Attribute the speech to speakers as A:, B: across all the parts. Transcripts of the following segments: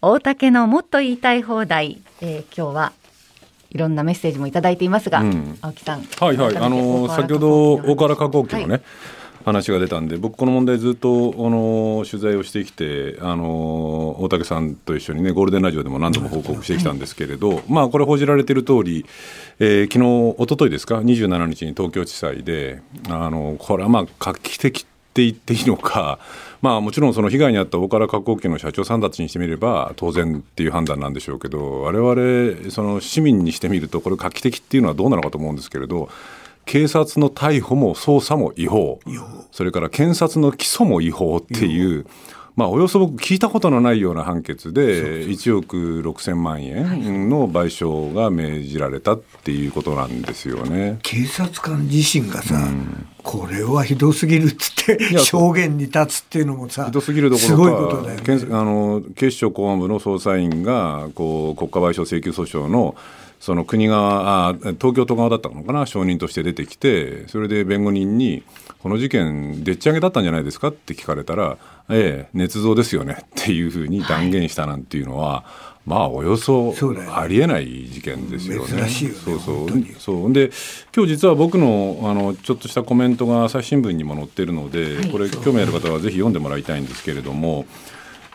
A: 大竹のもっと言いたい放題、えー、今日はいろんなメッセージもいただいていますが、うん、青木さん。
B: はいはい。あの先ほど大原加工機のね、はい。話が出たんで僕この問題ずっとあの取材をしてきてあの大竹さんと一緒にねゴールデンラジオでも何度も報告してきたんですけれど、まあこれ報じられている通り、えー、昨日一昨日ですか？27日に東京地裁であのこれはまあ画期的って言っていいのか。まあもちろんその被害に遭った大原加工機の社長さんたちにしてみれば当然っていう判断なんでしょうけど我々その市民にしてみるとこれ画期的っていうのはどうなのかと思うんですけれど警察の逮捕も捜査も違法。それから検察の起訴も違法っていう。まあ、およそ僕聞いたことのないような判決で1億6000万円の賠償が命じられたっていうことなんですよね。
C: 警察官自身がさ、うん、これはひどすぎるっつって証言に立つっていうのもさ
B: ひどすぎるどころか、ね、あの警視庁公安部の捜査員がこう国家賠償請求訴訟のその国があ東京都側だったのかな証人として出てきてそれで弁護人にこの事件でっち上げだったんじゃないですかって聞かれたらええ捏造ですよねっていうふうに断言したなんていうのは、はい、まあおよそありえない事件ですよね。
C: ね
B: そうそう。そう。で今日実は僕のあのちょっとしたコメントが朝日新聞にも載ってるので、はい、これ興味ある方はぜひ読んでもらいたいんですけれども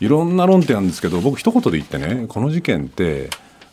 B: いろんな論点あるんですけど僕一言で言ってねこの事件って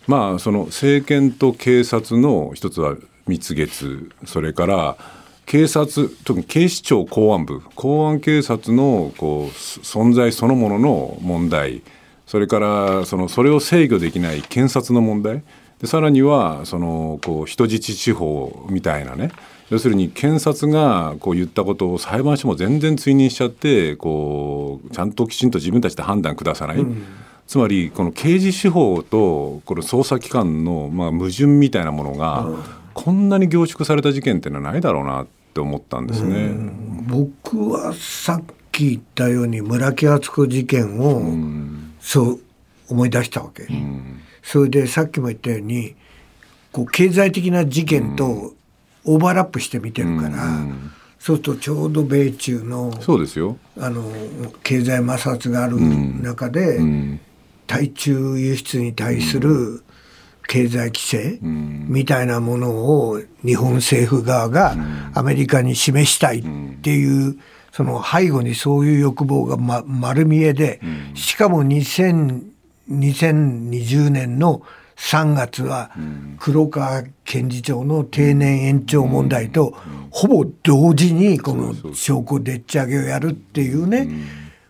B: まあその政権と警察の一つは蜜月それから警察特に警視庁公安部公安警察のこう存在そのものの問題それからそのそれを制御できない検察の問題でさらにはそのこう人質司法みたいなね要するに検察がこう言ったことを裁判所も全然追認しちゃってこうちゃんときちんと自分たちで判断下さない。うんつまりこの刑事司法とこの捜査機関のまあ矛盾みたいなものがこんなに凝縮された事件っていうのはないだろうなって思ったんですね。
C: 僕はさっき言ったように村木敦子事件をそう思い出したわけ。それでさっきも言ったようにこう経済的な事件とオーバーラップして見てるから。そうするとちょうど米中の
B: そうですよ。
C: あの経済摩擦がある中で、対中輸出に対する経済規制みたいなものを日本政府側がアメリカに示したいっていうその背後にそういう欲望が、ま、丸見えでしかも2020年の3月は黒川検事長の定年延長問題とほぼ同時にこの証拠でっち上げをやるっていうね。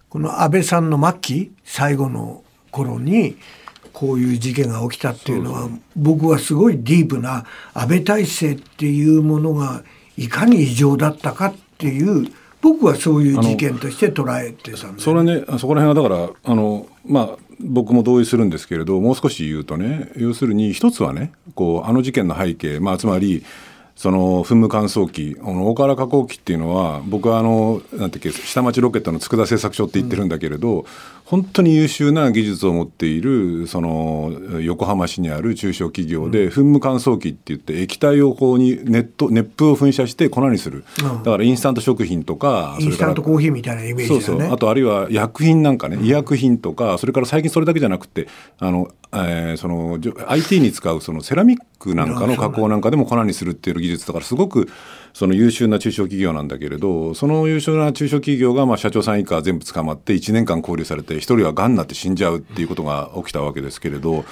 C: この安倍さんの末期最後の頃にこういう事件が起きたっていうのは僕はすごいディープな安倍体制っていうものがいかに異常だったかっていう僕はそういう事件として捉えてたん
B: でそれねそこら辺はだからあのまあ僕も同意するんですけれどもう少し言うとね要するに一つはねこうあの事件の背景、まあ、つまりその噴霧乾燥機、あの大河原加工機っていうのは、僕はあの、なんていうか、下町ロケットの佃製作所って言ってるんだけれど、うん、本当に優秀な技術を持っている、その、横浜市にある中小企業で、噴霧乾燥機って言って、液体をこうに熱湯、熱風を噴射して粉にする。うん、だからインスタント食品とか、
C: インスタントコーヒーみたいなイメージ、ね、
B: そうそう。あとあるいは薬品なんかね、医薬品とか、それから最近それだけじゃなくて、あの、えー、その IT に使うそのセラミックなんかの加工なんかでも粉にするっていう技術だからすごくその優秀な中小企業なんだけれどその優秀な中小企業がまあ社長さん以下全部捕まって1年間拘留されて1人はがんになって死んじゃうっていうことが起きたわけですけれど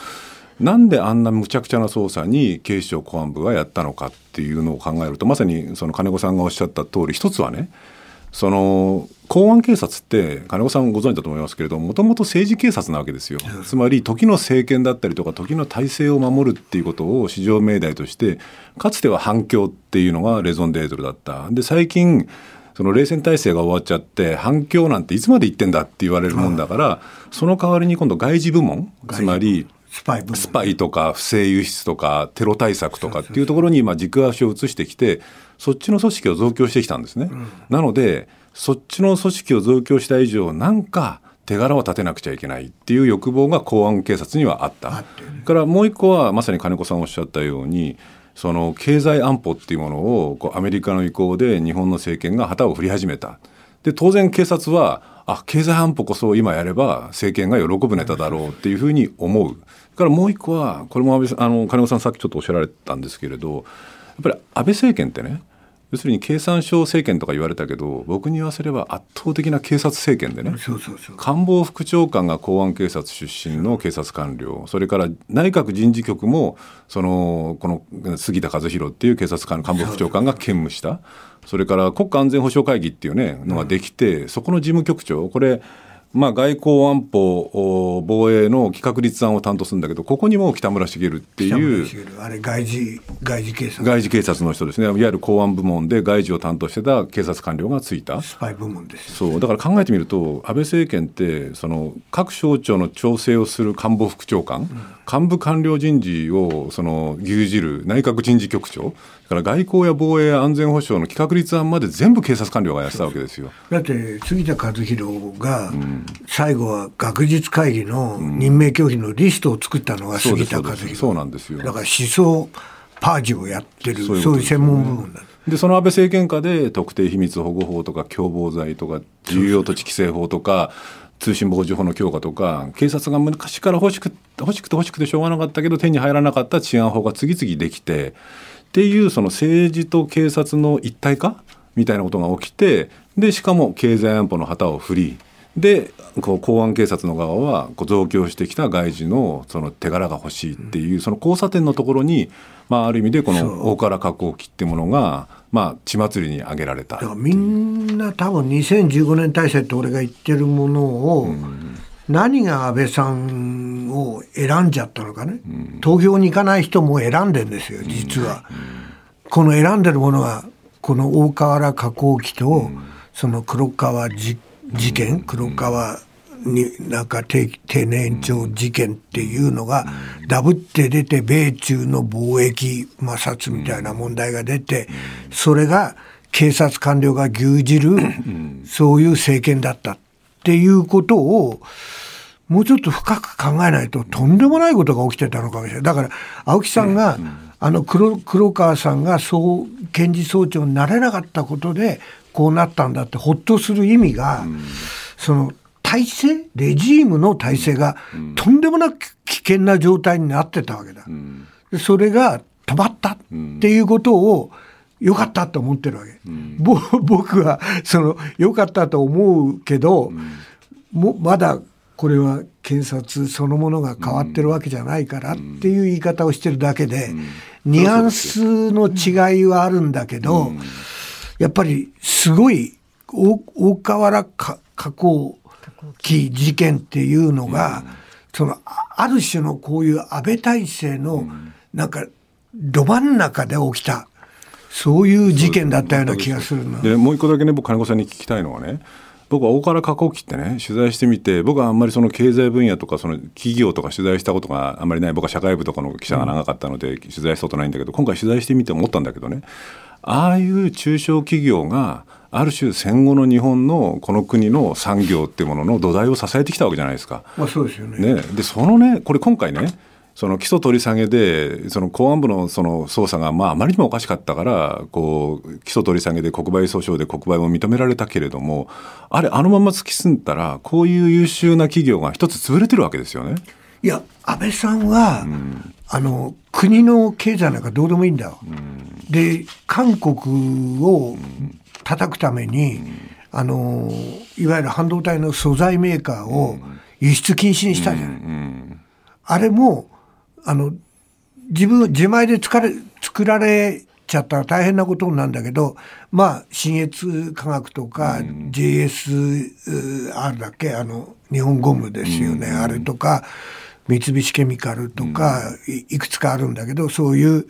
B: なんであんなむちゃくちゃな捜査に警視庁公安部がやったのかっていうのを考えるとまさにその金子さんがおっしゃった通り一つはねその公安警察って金子さんご存知だと思いますけれどもともと政治警察なわけですよ、つまり時の政権だったりとか時の体制を守るっていうことを至上命題としてかつては反共っていうのがレゾンデートルだった。で最近その冷戦体制が終わっちゃって反共なんていつまで言ってんだって言われるもんだから、その代わりに今度外事部門つまりスパイスパイとか不正輸出とかテロ対策とかっていうところに今軸足を移してきてそっちの組織を増強してきたんですね。うん、なのでそっちの組織を増強した以上なんか手柄を立てなくちゃいけないっていう欲望が公安警察にはあった。からもう一個はまさに金子さんおっしゃったようにその経済安保っていうものをこうアメリカの意向で日本の政権が旗を振り始めた。で当然警察はあ経済安保こそ今やれば政権が喜ぶネタだろうっていうふうに思う。からもう一個はこれも安倍さんあの金子さんさっきちょっとおっしゃられたんですけれどやっぱり安倍政権ってね要するに経産省政権とか言われたけど僕に言わせれば圧倒的な警察政権でね官房副長官が公安警察出身の警察官僚それから内閣人事局もそのこの杉田和弘っていう警察官官房副長官が兼務した。それから国家安全保障会議っていうねのができて、そこの事務局長これまあ、外交安保防衛の企画立案を担当するんだけどここにも北村茂っていう
C: あれ外事外事警察。
B: 外事警察の人ですね。いわゆる公安部門で外事を担当してた警察官僚がついた。
C: スパイ部門です。
B: そう。だから考えてみると安倍政権ってその各省庁の調整をする官房副長官、うん、幹部官僚人事をその牛耳る内閣人事局長。から外交や防衛や安全保障の企画立案まで全部警察官僚がやってたわけですよ。
C: だって杉田和弘が、最後は学術会議の任命拒否のリストを作ったのが杉田和弘、
B: そうなんですよ。
C: だから思想パージをやってるそういう専門部門だ。
B: でその安倍政権下で特定秘密保護法とか共謀罪とか重要土地規制法とか通信傍受法の強化とか警察が昔から欲しく欲しくて欲しくてしょうがなかったけど手に入らなかった治安法が次々できてっていうその政治と警察の一体化みたいなことが起きてでしかも経済安保の旗を振りでこう公安警察の側はこう増強してきた外事のその手柄が欲しいっていう、その交差点のところに、まあ、ある意味でこの大から加工機ってものが、まあ、血祭りに挙げられた
C: みんな多分2015年体制って俺が言ってるものを、何が安倍さんを選んじゃったのかね、うん、投票に行かない人も選んでんですよ実は、うん、この選んでるものはこの大河原加工機と、うん、その黒川事件？黒川になんか定年延長事件っていうのがダブって出て米中の貿易摩擦みたいな問題が出てそれが警察官僚が牛耳るそういう政権だったっていうことを、もうちょっと深く考えないととんでもないことが起きてたのかもしれない。だから、青木さんが、あの黒黒川さんが総検事総長になれなかったことでこうなったんだってほっとする意味が、その体制レジームの体制がとんでもなく危険な状態になってたわけだ。でそれが止まったっていうことを、良かったと思ってるわけ。うん、僕はその良かったと思うけど、うん、もまだこれは検察そのものが変わってるわけじゃないからっていう言い方をしてるだけで、ニュアンスの違いはあるんだけど、やっぱりすごい大河原加工機事件っていうのが、そのある種のこういう安倍体制のなんかど真ん中で起きたそういう事件だったような気がするな。
B: でもう一個だけね僕金子さんに聞きたいのはね僕は大原加工機ってね取材してみて僕はあんまりその経済分野とかその企業とか取材したことがあんまりない僕は社会部とかの記者が長かったので取材したことないんだけど今回取材してみて思ったんだけどねああいう中小企業がある種戦後の日本のこの国の産業っていうものの土台を支えてきたわけじゃないですか。
C: まあ、そうですよね。
B: ね。でそのねこれ今回ねその基礎取り下げで、その公安部のその捜査が、まあ、あまりにもおかしかったから、こう、基礎取り下げで国売訴訟で国売も認められたけれども、あれ、あのまま突き進んだら、こういう優秀な企業が一つ潰れてるわけですよね。
C: いや、安倍さんは、うん、あの、国の経済なんかどうでもいいんだよ。うん、で、韓国を叩くために、うん、あの、いわゆる半導体の素材メーカーを輸出禁止にしたじゃない。あれも、あの、自分、自前で作れ、作られちゃったら大変なことなんだけど、まあ、新越科学とか、JSR だっけ、あの、日本ゴムですよね、あれとか、三菱ケミカルとか、いくつかあるんだけど、そういう、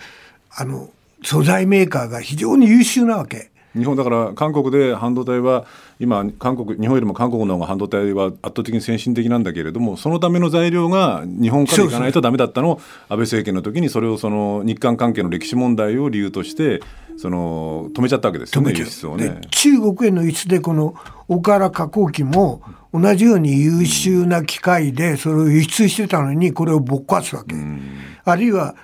C: あの、素材メーカーが非常に優秀なわけ。
B: 日本だから韓国で半導体は今韓国日本よりも韓国の方が半導体は圧倒的に先進的なんだけれどもそのための材料が日本から行かないとダメだったのを安倍政権の時にそれをその日韓関係の歴史問題を理由としてその止めちゃったわけですよね輸出をね。
C: 中国への輸出でこの岡原加工機も同じように優秀な機械でそれを輸出してたのにこれをぼっ壊すわけ。あるいは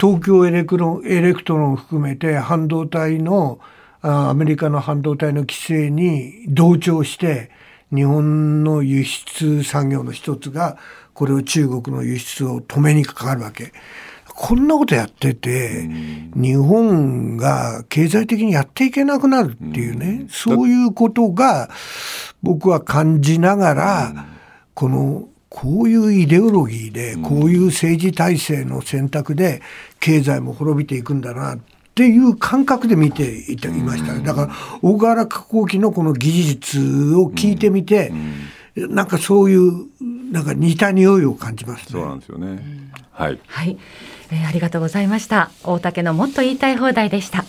C: 東京エレクロエレクトロンを含めて半導体のアメリカの半導体の規制に同調して日本の輸出産業の一つがこれを中国の輸出を止めにかかるわけ。こんなことやってて、日本が経済的にやっていけなくなるっていうね、そういうことが僕は感じながら、このこういうイデオロギーで、こういう政治体制の選択で経済も滅びていくんだなっていう感覚で見ていましたね。だから大河原加工機のこの技術を聞いてみて、なんかそういうなんか似た匂いを感じます、ね、
B: そうなんですよね。はい。
A: はい、えー、ありがとうございました。大竹のもっと言いたい放題でした。